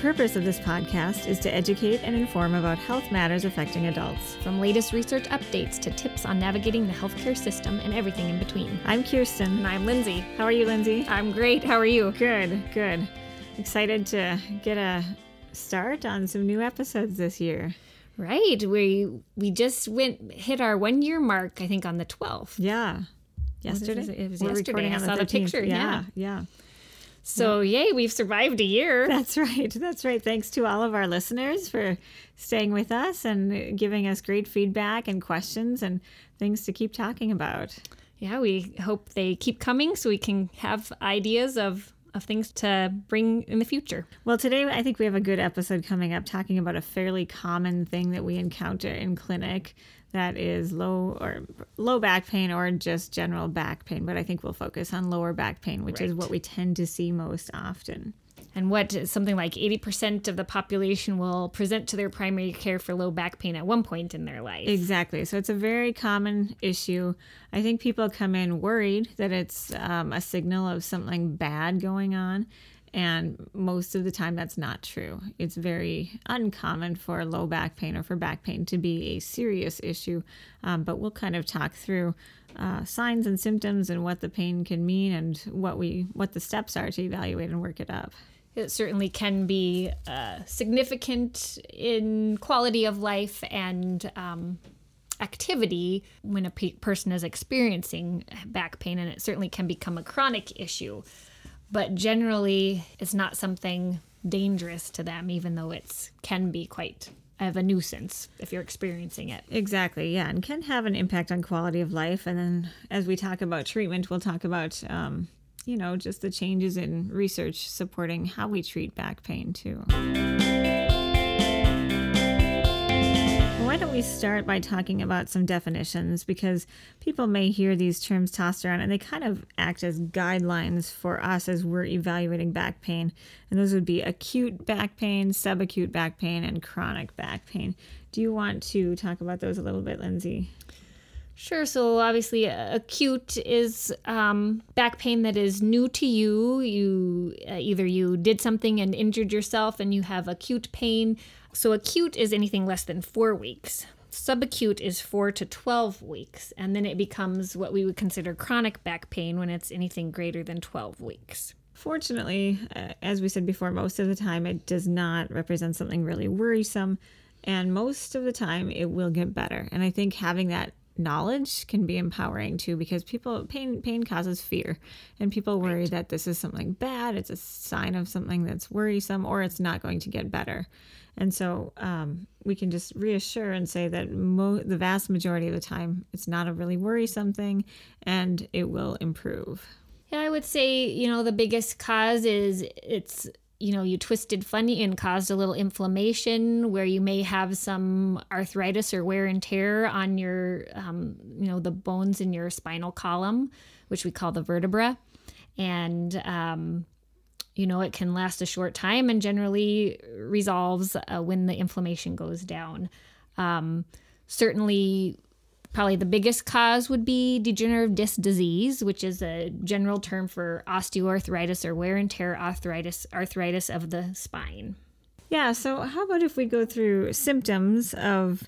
Purpose of this podcast is to educate and inform about health matters affecting adults. From latest research updates to tips on navigating the healthcare system and everything in between. I'm Kirsten. And I'm Lindsay. How are you, Lindsay? I'm great. How are you? Good, good. Excited to get a start on some new episodes this year. Right. We we just went hit our one year mark, I think, on the 12th. Yeah. Yesterday? it? It was yesterday. I the saw the 13th. picture, Yeah, yeah. So, yay, we've survived a year. That's right. That's right. Thanks to all of our listeners for staying with us and giving us great feedback and questions and things to keep talking about. Yeah, we hope they keep coming so we can have ideas of, of things to bring in the future. Well, today I think we have a good episode coming up talking about a fairly common thing that we encounter in clinic that is low or low back pain or just general back pain, but I think we'll focus on lower back pain, which is what we tend to see most often. And what something like 80% of the population will present to their primary care for low back pain at one point in their life. Exactly. So it's a very common issue. I think people come in worried that it's um, a signal of something bad going on. And most of the time, that's not true. It's very uncommon for low back pain or for back pain to be a serious issue. Um, but we'll kind of talk through uh, signs and symptoms and what the pain can mean and what we what the steps are to evaluate and work it up. It certainly can be uh, significant in quality of life and um, activity when a pe- person is experiencing back pain, and it certainly can become a chronic issue. But generally, it's not something dangerous to them, even though it's can be quite of a nuisance if you're experiencing it. Exactly, yeah, and can have an impact on quality of life. And then as we talk about treatment, we'll talk about, um, you know, just the changes in research supporting how we treat back pain too. Why don't we start by talking about some definitions? Because people may hear these terms tossed around and they kind of act as guidelines for us as we're evaluating back pain. And those would be acute back pain, subacute back pain, and chronic back pain. Do you want to talk about those a little bit, Lindsay? Sure. So obviously, acute is um, back pain that is new to you. You uh, either you did something and injured yourself, and you have acute pain. So acute is anything less than four weeks. Subacute is four to twelve weeks, and then it becomes what we would consider chronic back pain when it's anything greater than twelve weeks. Fortunately, uh, as we said before, most of the time it does not represent something really worrisome, and most of the time it will get better. And I think having that knowledge can be empowering too because people pain pain causes fear and people worry that this is something bad it's a sign of something that's worrisome or it's not going to get better and so um, we can just reassure and say that mo- the vast majority of the time it's not a really worrisome thing and it will improve Yeah, I would say, you know, the biggest cause is it's, you know, you twisted funny and caused a little inflammation where you may have some arthritis or wear and tear on your, um, you know, the bones in your spinal column, which we call the vertebra. And, um, you know, it can last a short time and generally resolves uh, when the inflammation goes down. Um, certainly, probably the biggest cause would be degenerative disc disease, which is a general term for osteoarthritis or wear and tear arthritis, arthritis of the spine. Yeah, so how about if we go through symptoms of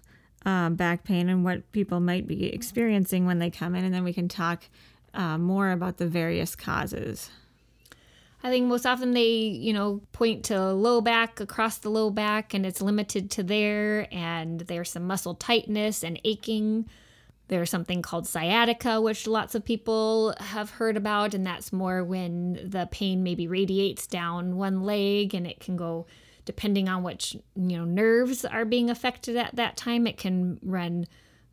uh, back pain and what people might be experiencing when they come in, and then we can talk uh, more about the various causes. I think most often they, you know, point to low back across the low back and it's limited to there and there's some muscle tightness and aching. There's something called sciatica, which lots of people have heard about, and that's more when the pain maybe radiates down one leg and it can go depending on which, you know, nerves are being affected at that time, it can run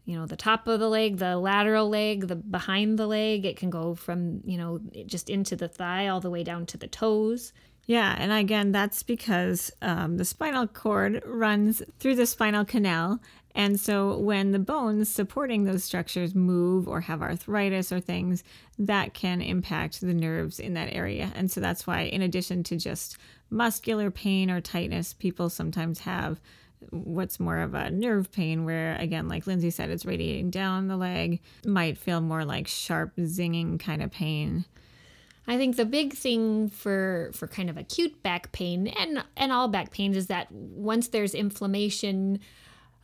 you know the top of the leg the lateral leg the behind the leg it can go from you know just into the thigh all the way down to the toes Yeah, and again, that's because um, the spinal cord runs through the spinal canal. And so when the bones supporting those structures move or have arthritis or things, that can impact the nerves in that area. And so that's why, in addition to just muscular pain or tightness, people sometimes have what's more of a nerve pain where again like lindsay said it's radiating down the leg might feel more like sharp zinging kind of pain. I think the big thing for for kind of acute back pain and and all back pains is that once there's inflammation,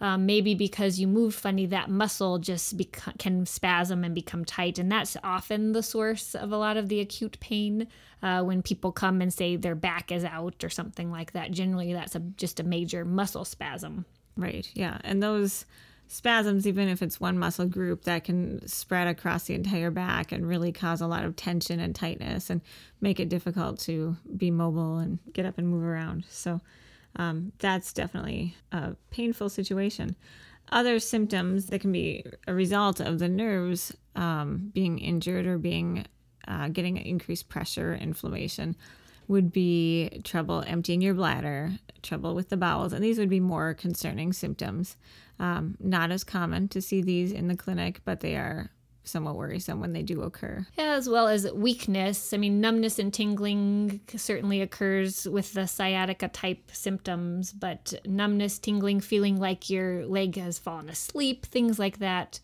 um, maybe because you move funny, that muscle just can spasm and become tight, and that's often the source of a lot of the acute pain. Uh, when people come and say their back is out or something like that, generally that's a, just a major muscle spasm. Right. Yeah, and those spasms, even if it's one muscle group, that can spread across the entire back and really cause a lot of tension and tightness and make it difficult to be mobile and get up and move around. So um, that's definitely a painful situation. Other symptoms that can be a result of the nerves um, being injured or being uh, getting increased pressure, inflammation would be trouble emptying your bladder, trouble with the bowels, and these would be more concerning symptoms. Um, not as common to see these in the clinic, but they are somewhat worrisome when they do occur. As well as weakness. I mean, numbness and tingling certainly occurs with the sciatica type symptoms, but numbness, tingling, feeling like your leg has fallen asleep, things like that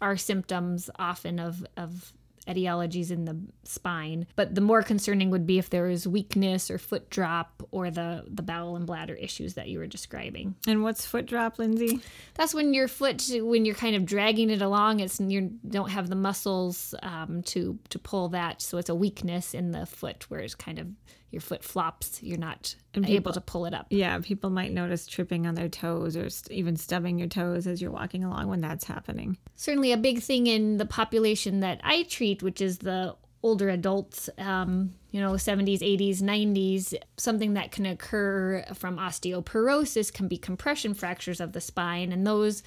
are symptoms often of, of etiologies in the spine. But the more concerning would be if there is weakness or foot drop or the, the bowel and bladder issues that you were describing. And what's foot drop, Lindsay? That's when your foot, when you're kind of dragging it along, it's you don't have the muscles um, to to pull that, so it's a weakness in the foot where it's kind of your foot flops. You're not people, able to pull it up. Yeah, people might notice tripping on their toes or st- even stubbing your toes as you're walking along when that's happening. Certainly, a big thing in the population that I treat, which is the older adults, um, you know, 70s, 80s, 90s, something that can occur from osteoporosis can be compression fractures of the spine. And those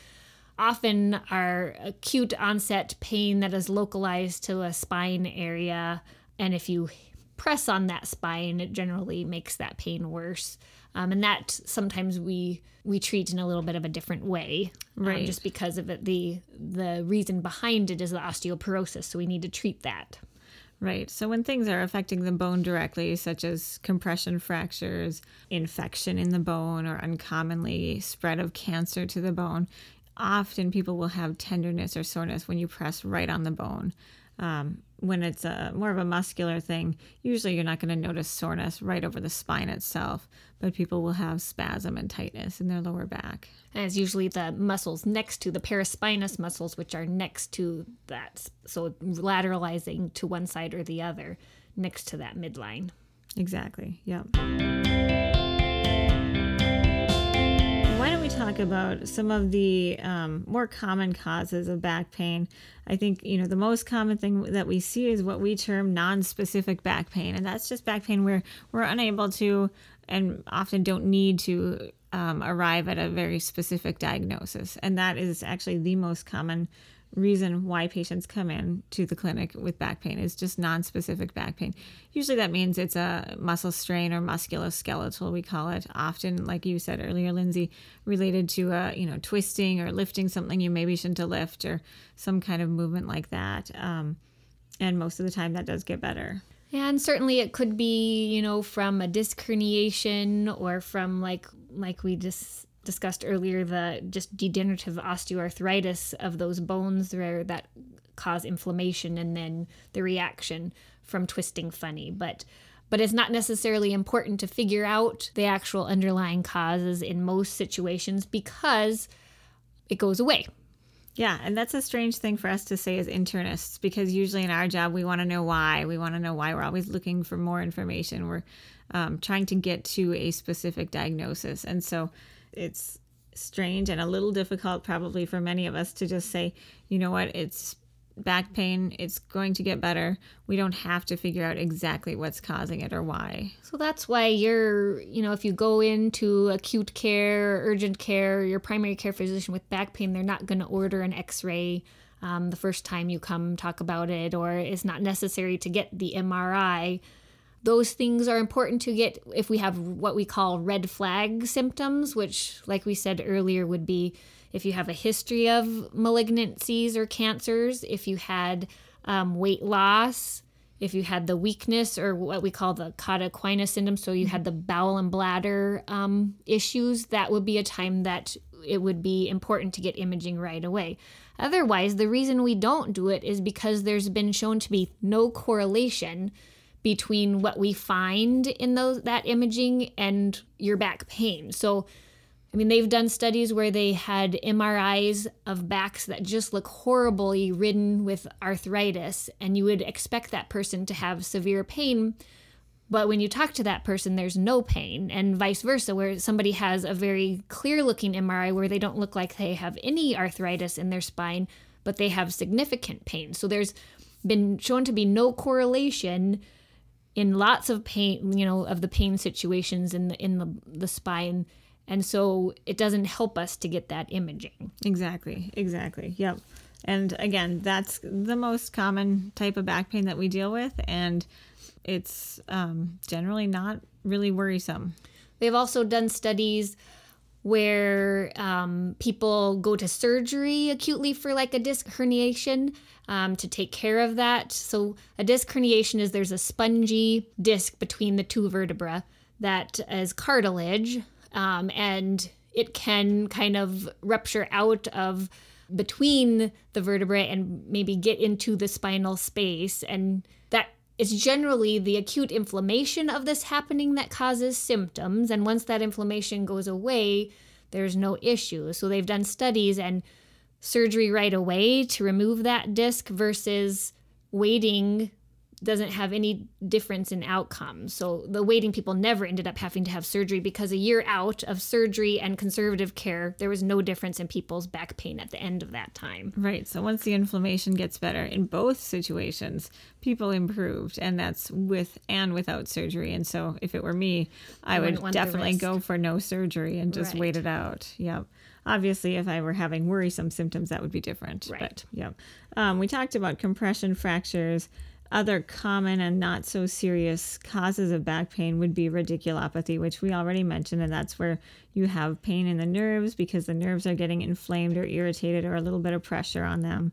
often are acute onset pain that is localized to a spine area. And if you press on that spine, it generally makes that pain worse. Um, and that sometimes we we treat in a little bit of a different way, um, right? Um, just because of it, the the reason behind it is the osteoporosis, so we need to treat that. Right. So when things are affecting the bone directly, such as compression fractures, infection in the bone, or uncommonly spread of cancer to the bone, often people will have tenderness or soreness when you press right on the bone. Um, when it's a more of a muscular thing, usually you're not going to notice soreness right over the spine itself, but people will have spasm and tightness in their lower back. And it's usually the muscles next to the paraspinous muscles, which are next to that, so lateralizing to one side or the other, next to that midline. Exactly. Yep. Talk about some of the um, more common causes of back pain? I think, you know, the most common thing that we see is what we term non-specific back pain. And that's just back pain where we're unable to and often don't need to um, arrive at a very specific diagnosis. And that is actually the most common reason why patients come in to the clinic with back pain is just non-specific back pain. Usually that means it's a muscle strain or musculoskeletal we call it. Often like you said earlier Lindsay related to a, you know, twisting or lifting something you maybe shouldn't lift or some kind of movement like that. Um, and most of the time that does get better. And certainly it could be, you know, from a disc herniation or from like like we just discussed earlier the just degenerative osteoarthritis of those bones there that cause inflammation and then the reaction from twisting funny but but it's not necessarily important to figure out the actual underlying causes in most situations because it goes away yeah, and that's a strange thing for us to say as internists because usually in our job we want to know why. We want to know why. We're always looking for more information. We're um, trying to get to a specific diagnosis. And so it's strange and a little difficult probably for many of us to just say, you know what, it's back pain, it's going to get better. We don't have to figure out exactly what's causing it or why. So that's why you're, you know, if you go into acute care, urgent care, your primary care physician with back pain, they're not going to order an x ray. Um, the first time you come talk about it, or it's not necessary to get the MRI those things are important to get if we have what we call red flag symptoms, which, like we said earlier, would be if you have a history of malignancies or cancers, if you had um, weight loss, if you had the weakness or what we call the cauda equina syndrome, so you had the bowel and bladder um, issues, that would be a time that it would be important to get imaging right away. Otherwise, the reason we don't do it is because there's been shown to be no correlation between what we find in those that imaging and your back pain. So I mean, they've done studies where they had MRIs of backs that just look horribly ridden with arthritis, and you would expect that person to have severe pain. But when you talk to that person, there's no pain, and vice versa, where somebody has a very clear looking MRI where they don't look like they have any arthritis in their spine, but they have significant pain. So there's been shown to be no correlation in lots of pain, you know, of the pain situations in the in the, the spine and so it doesn't help us to get that imaging. Exactly. Exactly. Yep. And again, that's the most common type of back pain that we deal with, and it's um, generally not really worrisome. They've also done studies where um, people go to surgery acutely for like a disc herniation um, to take care of that. So, a disc herniation is there's a spongy disc between the two vertebrae that is cartilage um, and it can kind of rupture out of between the vertebrae and maybe get into the spinal space and that is generally the acute inflammation of this happening that causes symptoms and once that inflammation goes away there's no issue. So they've done studies and surgery right away to remove that disc versus waiting doesn't have any difference in outcomes. So the waiting people never ended up having to have surgery because a year out of surgery and conservative care, there was no difference in people's back pain at the end of that time. Right. So once the inflammation gets better in both situations, people improved and that's with and without surgery. And so if it were me, I would definitely go for no surgery and just right. wait it out. Yep. Obviously, if I were having worrisome symptoms, that would be different. Right. But, yep. Um, we talked about compression fractures other common and not so serious causes of back pain would be radiculopathy, which we already mentioned, and that's where you have pain in the nerves because the nerves are getting inflamed or irritated or a little bit of pressure on them.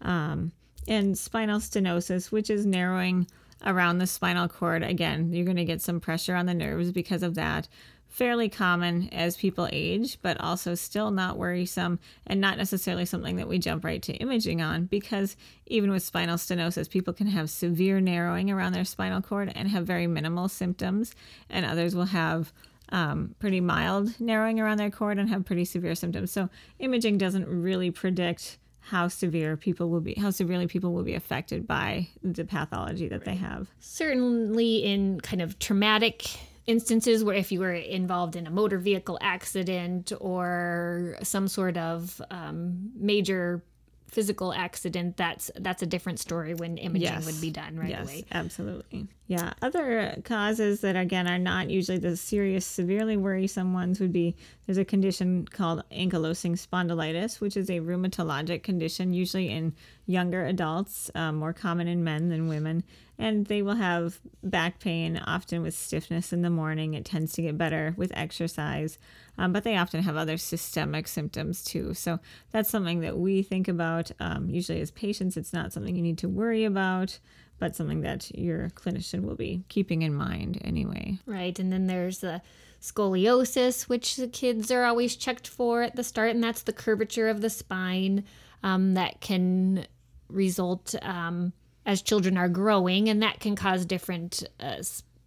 Um, and spinal stenosis, which is narrowing around the spinal cord. Again, you're going to get some pressure on the nerves because of that fairly common as people age, but also still not worrisome and not necessarily something that we jump right to imaging on because even with spinal stenosis, people can have severe narrowing around their spinal cord and have very minimal symptoms, and others will have um, pretty mild narrowing around their cord and have pretty severe symptoms. So, imaging doesn't really predict how severe people will be how severely people will be affected by the pathology that they have certainly in kind of traumatic instances where if you were involved in a motor vehicle accident or some sort of um, major physical accident that's that's a different story when imaging yes. would be done right yes, away. absolutely. Yeah other causes that again are not usually the serious severely worrisome ones would be there's a condition called ankylosing spondylitis which is a rheumatologic condition usually in younger adults um, more common in men than women. And they will have back pain often with stiffness in the morning. It tends to get better with exercise um, but they often have other systemic symptoms too. So that's something that we think about. Um, usually, as patients, it's not something you need to worry about, but something that your clinician will be keeping in mind anyway. Right. And then there's the scoliosis, which the kids are always checked for at the start, and that's the curvature of the spine um, that can result um, as children are growing, and that can cause different uh,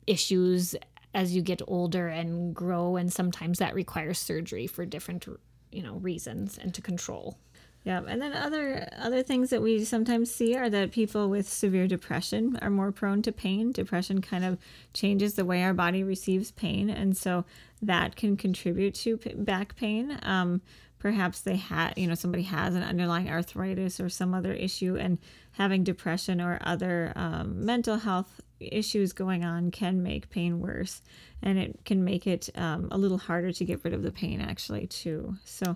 issues as you get older and grow and sometimes that requires surgery for different you know reasons and to control. Yeah and then other other things that we sometimes see are that people with severe depression are more prone to pain. Depression kind of changes the way our body receives pain and so that can contribute to back pain. Um, perhaps they had you know somebody has an underlying arthritis or some other issue and having depression or other um, mental health issues going on can make pain worse and it can make it um, a little harder to get rid of the pain actually too so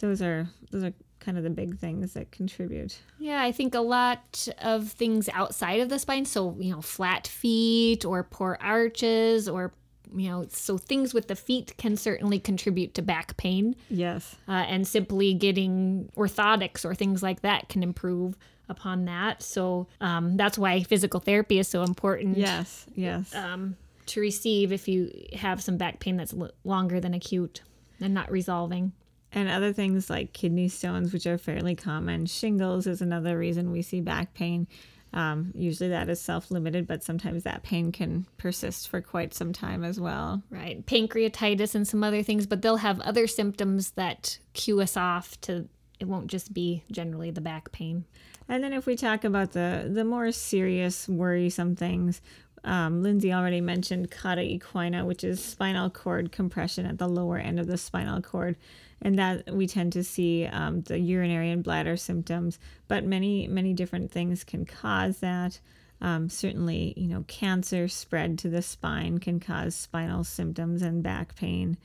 those are those are kind of the big things that contribute. Yeah, I think a lot of things outside of the spine, so, you know, flat feet or poor arches or, you know, so things with the feet can certainly contribute to back pain. Yes. Uh, and simply getting orthotics or things like that can improve upon that. So um, that's why physical therapy is so important. Yes. Yes. Um, to receive if you have some back pain that's l- longer than acute and not resolving. and other things like kidney stones, which are fairly common. Shingles is another reason we see back pain. Um, usually that is self limited, but sometimes that pain can persist for quite some time as well. Right. Pancreatitis and some other things, but they'll have other symptoms that cue us off to it won't just be generally the back pain. And then if we talk about the the more serious, worrisome things, um, Lindsay already mentioned cauda equina, which is spinal cord compression at the lower end of the spinal cord, and that we tend to see um, the urinary and bladder symptoms. But many many different things can cause that. Um, certainly, you know, cancer spread to the spine can cause spinal symptoms and back pain.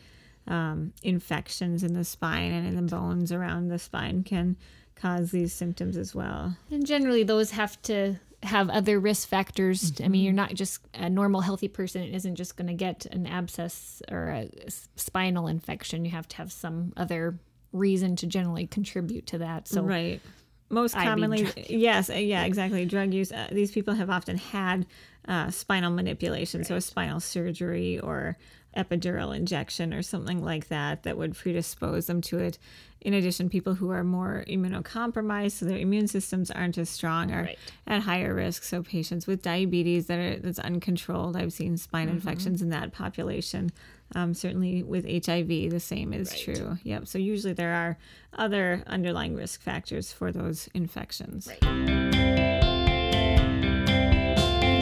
Um, infections in the spine and in the bones around the spine can cause these symptoms as well. And generally, those have to have other risk factors. I mean, you're not just a normal, healthy person isn't just going to get an abscess or a spinal infection. You have to have some other reason to generally contribute to that. So, right most commonly drug yes uh, yeah exactly drug use uh, these people have often had uh, spinal manipulation so a spinal surgery or epidural injection or something like that that would predispose them to it in addition people who are more immunocompromised so their immune systems aren't as strong are Right. at higher risk so patients with diabetes that are that's uncontrolled i've seen spine Mm-hmm. infections in that population um, certainly with hiv the same is Right. true yep so usually there are other underlying risk factors for those infections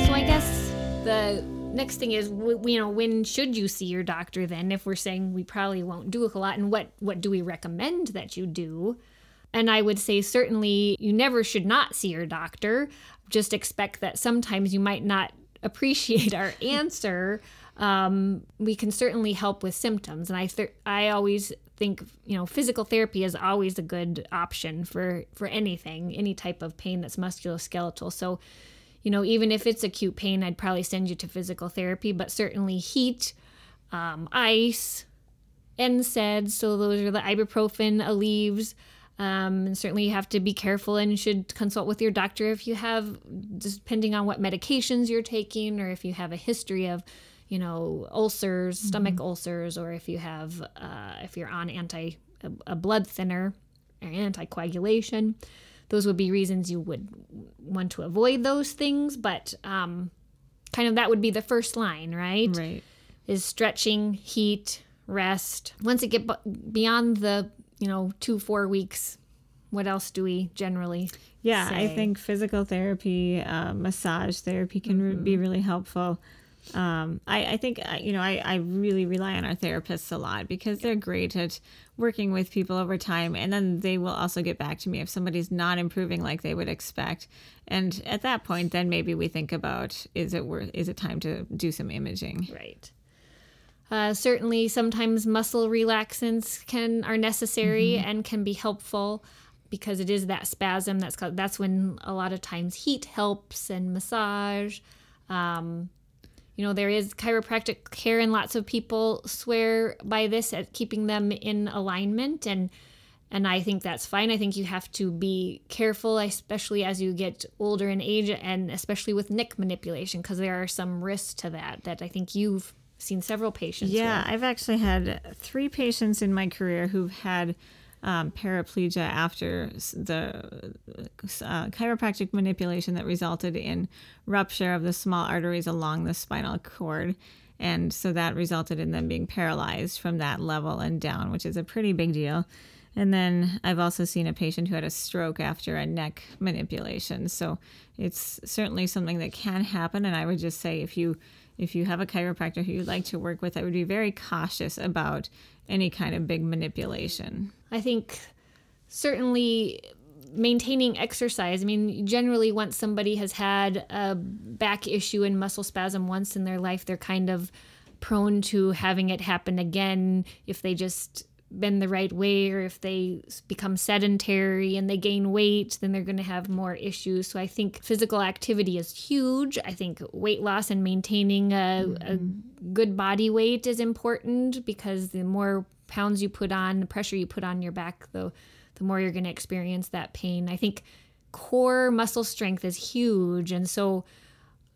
so I guess the next thing is, you know, when should you see your doctor? Then, if we're saying we probably won't do a lot, and what what do we recommend that you do? And I would say certainly you never should not see your doctor. Just expect that sometimes you might not appreciate our answer. Um, we can certainly help with symptoms, and I th- I always think you know physical therapy is always a good option for for anything, any type of pain that's musculoskeletal. So you know, even if it's acute pain, I'd probably send you to physical therapy, but certainly heat, um, ice, NSAIDs, so those are the ibuprofen, Aleve. Um, and certainly you have to be careful and should consult with your doctor if you have, depending on what medications you're taking, or if you have a history of, you know, ulcers, stomach ulcers, or if you have, uh, if you're on anti, a, a blood thinner or anticoagulation those would be reasons you would want to avoid those things but um, kind of that would be the first line right? Right. Is stretching heat rest. Once it get bu- beyond the you know two four weeks what else do we generally Yeah, I think physical therapy, uh, massage therapy can re- be really helpful. Um, I, I think, uh, you know, I, I really rely on our therapists a lot because they're great at working with people over time. And then they will also get back to me if somebody's not improving like they would expect. And at that point, then maybe we think about is it worth, is it time to do some imaging? Right. Uh, certainly, sometimes muscle relaxants can are necessary and can be helpful because it is that spasm that's called, that's when a lot of times heat helps and massage. Um, you know, there is chiropractic care, and lots of people swear by this at keeping them in alignment and and I think that's fine. I think you have to be careful, especially as you get older in age, and especially with neck manipulation, because there are some risks to that. That I think you've seen several patients. Yeah, with. I've actually had three patients in my career who've had um, paraplegia after the uh, chiropractic manipulation that resulted in rupture of the small arteries along the spinal cord. And so that resulted in them being paralyzed from that level and down, which is a pretty big deal. And then I've also seen a patient who had a stroke after a neck manipulation. So it's certainly something that can happen. And I would just say if you if you have a chiropractor who you'd like to work with, I would be very cautious about any kind of big manipulation. I think certainly maintaining exercise. I mean, generally, once somebody has had a back issue and muscle spasm once in their life, they're kind of prone to having it happen again if they just been the right way or if they become sedentary and they gain weight, then they're going to have more issues. So I think physical activity is huge. I think weight loss and maintaining a, mm-hmm. a good body weight is important because the more pounds you put on, the pressure you put on your back, the the more you're going to experience that pain. I think core muscle strength is huge, and so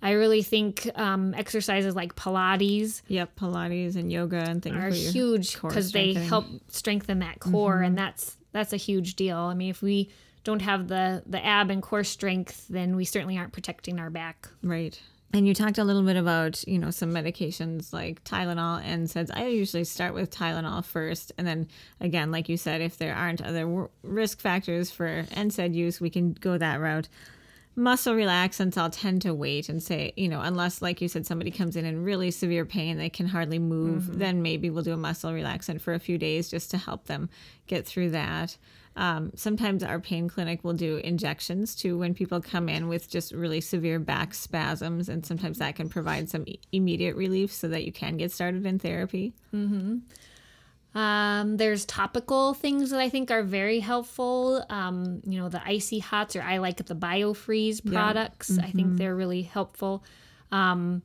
I really think um, exercises like Pilates. Yep, Pilates and yoga and things are huge because they help strengthen that core, mm-hmm. and that's that's a huge deal. I mean, if we don't have the the ab and core strength, then we certainly aren't protecting our back. Right. And you talked a little bit about, you know, some medications like Tylenol and NSAIDs. I usually start with Tylenol first. And then again, like you said, if there aren't other risk factors for NSAID use, we can go that route muscle relaxants, I'll tend to wait and say, you know, unless, like you said, somebody comes in in really severe pain, they can hardly move, mm-hmm. then maybe we'll do a muscle relaxant for a few days just to help them get through that. Um, sometimes our pain clinic will do injections too when people come in with just really severe back spasms, and sometimes that can provide some immediate relief so that you can get started in therapy. Mm-hmm. Um, there's topical things that I think are very helpful. Um, you know, the icy hots, or I like the BioFreeze products. Yeah. Mm-hmm. I think mm-hmm. they're really helpful. Um,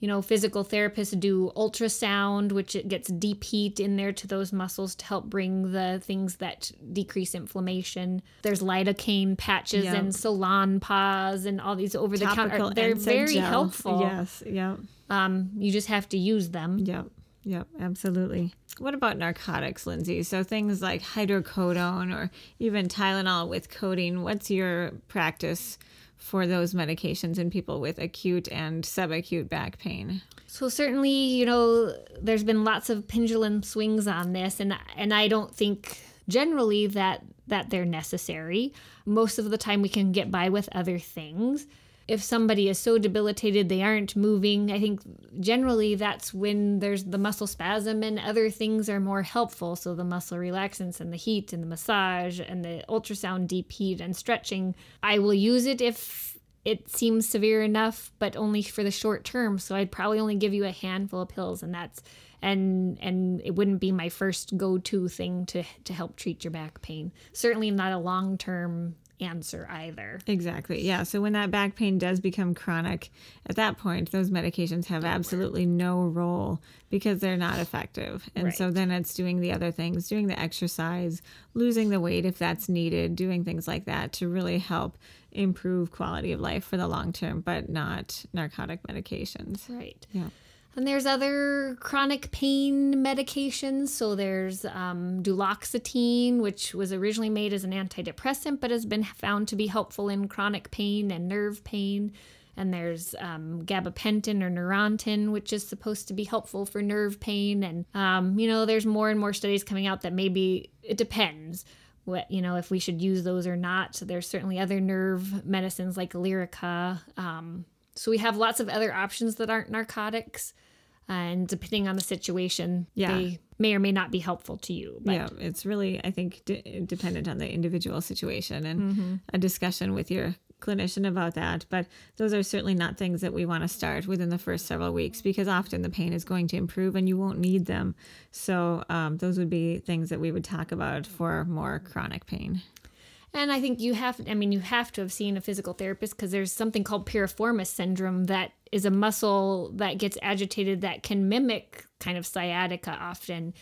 you know, physical therapists do ultrasound, which it gets deep heat in there to those muscles to help bring the things that decrease inflammation. There's lidocaine patches yep. and Salonpas and all these over the counter. They're very gel. helpful. Yes, yeah. Um, you just have to use them. Yep, yep, absolutely. What about narcotics, Lindsay? So things like hydrocodone or even Tylenol with codeine. What's your practice for those medications in people with acute and subacute back pain? So certainly, you know, there's been lots of pendulum swings on this and and I don't think generally that that they're necessary. Most of the time we can get by with other things if somebody is so debilitated they aren't moving, I think generally that's when there's the muscle spasm and other things are more helpful. So the muscle relaxants and the heat and the massage and the ultrasound deep heat and stretching. I will use it if it seems severe enough, but only for the short term. So I'd probably only give you a handful of pills and that's and and it wouldn't be my first go-to thing to to help treat your back pain. Certainly not a long-term answer either. Exactly. Yeah. So when that back pain does become chronic, at that point, those medications have absolutely no role because they're not effective. And right. so then it's doing the other things, doing the exercise, losing the weight if that's needed, doing things like that to really help improve quality of life for the long term, but not narcotic medications. Right. Yeah. And there's other chronic pain medications. So there's um, duloxetine, which was originally made as an antidepressant, but has been found to be helpful in chronic pain and nerve pain. And there's um, gabapentin or Neurontin, which is supposed to be helpful for nerve pain. And, um, you know, there's more and more studies coming out that maybe it depends what you know if we should use those or not. So there's certainly other nerve medicines like Lyrica. Um, so we have lots of other options that aren't narcotics and depending on the situation, yeah. they may or may not be helpful to you. But. Yeah, it's really, I think, d- dependent on the individual situation and mm-hmm. a discussion with your clinician about that. But those are certainly not things that we want to start within the first several weeks because often the pain is going to improve and you won't need them. So um, those would be things that we would talk about for more chronic pain. And I think you have, I mean, you have to have seen a physical therapist because there's something called piriformis syndrome that is a muscle that gets agitated that can mimic kind of sciatica often.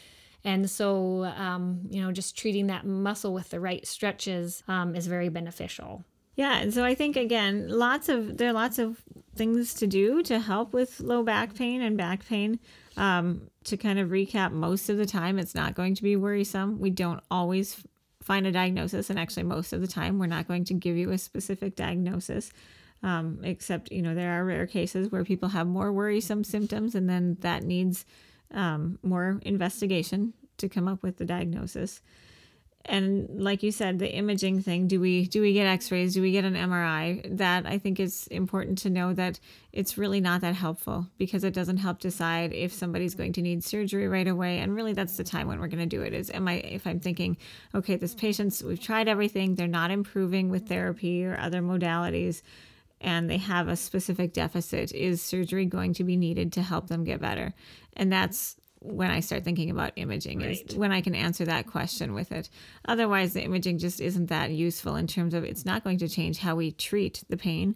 And so, um, you know, just treating that muscle with the right stretches um, is very beneficial. Yeah, and so I think again, lots of there are lots of things to do to help with low back pain and back pain. Um, to kind of recap, most of the time it's not going to be worrisome. We don't always find a diagnosis and actually most of the time we're not going to give you a specific diagnosis um, except you know there are rare cases where people have more worrisome symptoms and then that needs um, more investigation to come up with the diagnosis and like you said the imaging thing do we do we get x-rays? Do we get an mri that i think is important to know that it's really not that helpful because it doesn't help decide if somebody's going to need surgery right away. And really that's the time when we're going to do it is am i if i'm thinking okay this patient's we've tried everything they're not improving with therapy or other modalities and they have a specific deficit is surgery going to be needed to help them get better? And that's when I start thinking about imaging Right. is when I can answer that question with it. Otherwise, the imaging just isn't that useful in terms of it's not going to change how we treat the pain.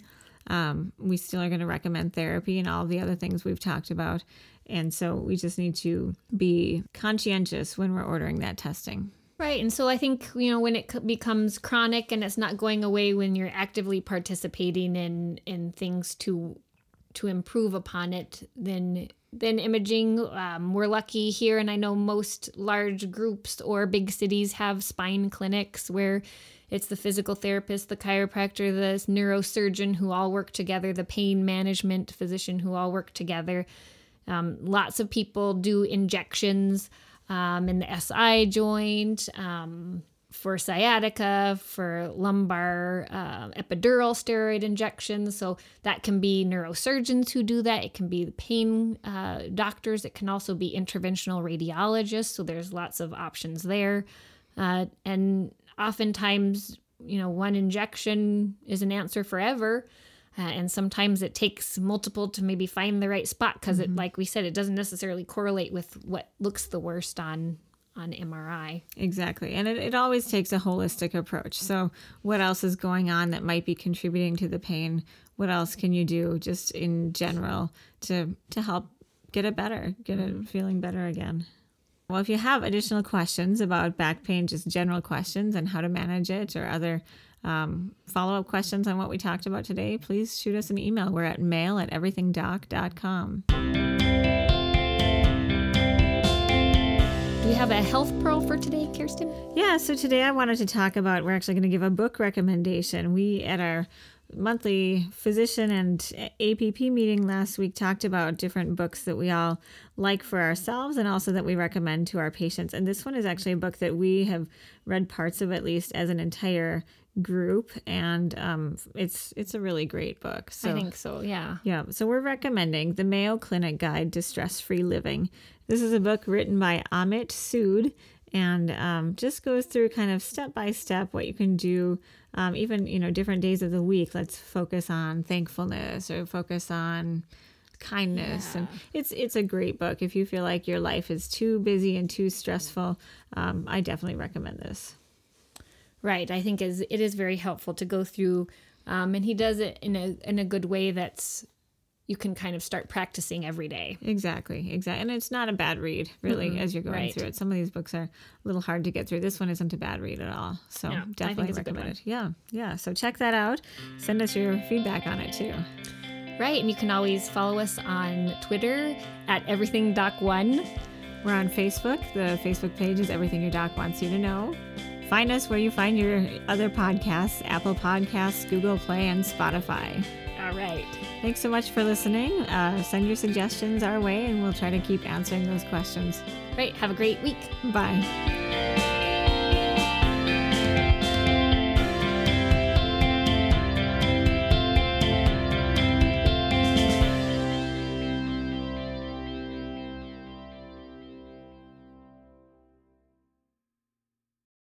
Um, we still are going to recommend therapy and all the other things we've talked about. And so we just need to be conscientious when we're ordering that testing. Right. And so I think, you know, when it becomes chronic and it's not going away when you're actively participating in in things to to improve upon it, then then imaging um, we're lucky here and I know most large groups or big cities have spine clinics where it's the physical therapist, the chiropractor, the neurosurgeon who all work together, the pain management physician who all work together. Um, lots of people do injections um, in the SI joint um, for sciatica, for lumbar uh, epidural steroid injections. So that can be neurosurgeons who do that. It can be the pain uh, doctors. It can also be interventional radiologists. So there's lots of options there. Uh, and oftentimes, you know, one injection is an answer forever. Uh, and sometimes it takes multiple to maybe find the right spot because it, like we said, it doesn't necessarily correlate with what looks the worst on on MRI. Exactly. And it, it always takes a holistic approach. So, what else is going on that might be contributing to the pain? What else can you do just in general to, to help get it better, get it feeling better again? Well, if you have additional questions about back pain, just general questions and how to manage it, or other um, follow up questions on what we talked about today, please shoot us an email. We're at mail at everythingdoc.com. We have a health pearl for today, Kirsten? Yeah, so today I wanted to talk about we're actually going to give a book recommendation. We at our monthly physician and APP meeting last week talked about different books that we all like for ourselves and also that we recommend to our patients. And this one is actually a book that we have read parts of at least as an entire group and um, it's it's a really great book. So I think so, yeah. yeah, so we're recommending the Mayo Clinic Guide to Stress Free Living. This is a book written by Amit Sood and um, just goes through kind of step by step what you can do, um, even you know different days of the week. Let's focus on thankfulness or focus on kindness and it's it's a great book if you feel like your life is too busy and too stressful um, i definitely recommend this Right. I think is it is very helpful to go through um, and he does it in a in a good way that's you can kind of start practicing every day. Exactly, exactly. And it's not a bad read, really, as you're going right. through it. Some of these books are a little hard to get through. This one isn't a bad read at all. So think definitely it's a good recommend it. Yeah, yeah. So check that out. Send us your feedback on it too. Right. And you can always follow us on Twitter at everythingdoc1. We're on Facebook. The Facebook page is Everything Your Doc Wants You to Know. Find us where you find your other podcasts Apple Podcasts, Google Play, and Spotify. All right. Thanks so much for listening. Uh, send your suggestions our way, and we'll try to keep answering those questions. Great. Have a great week. Bye.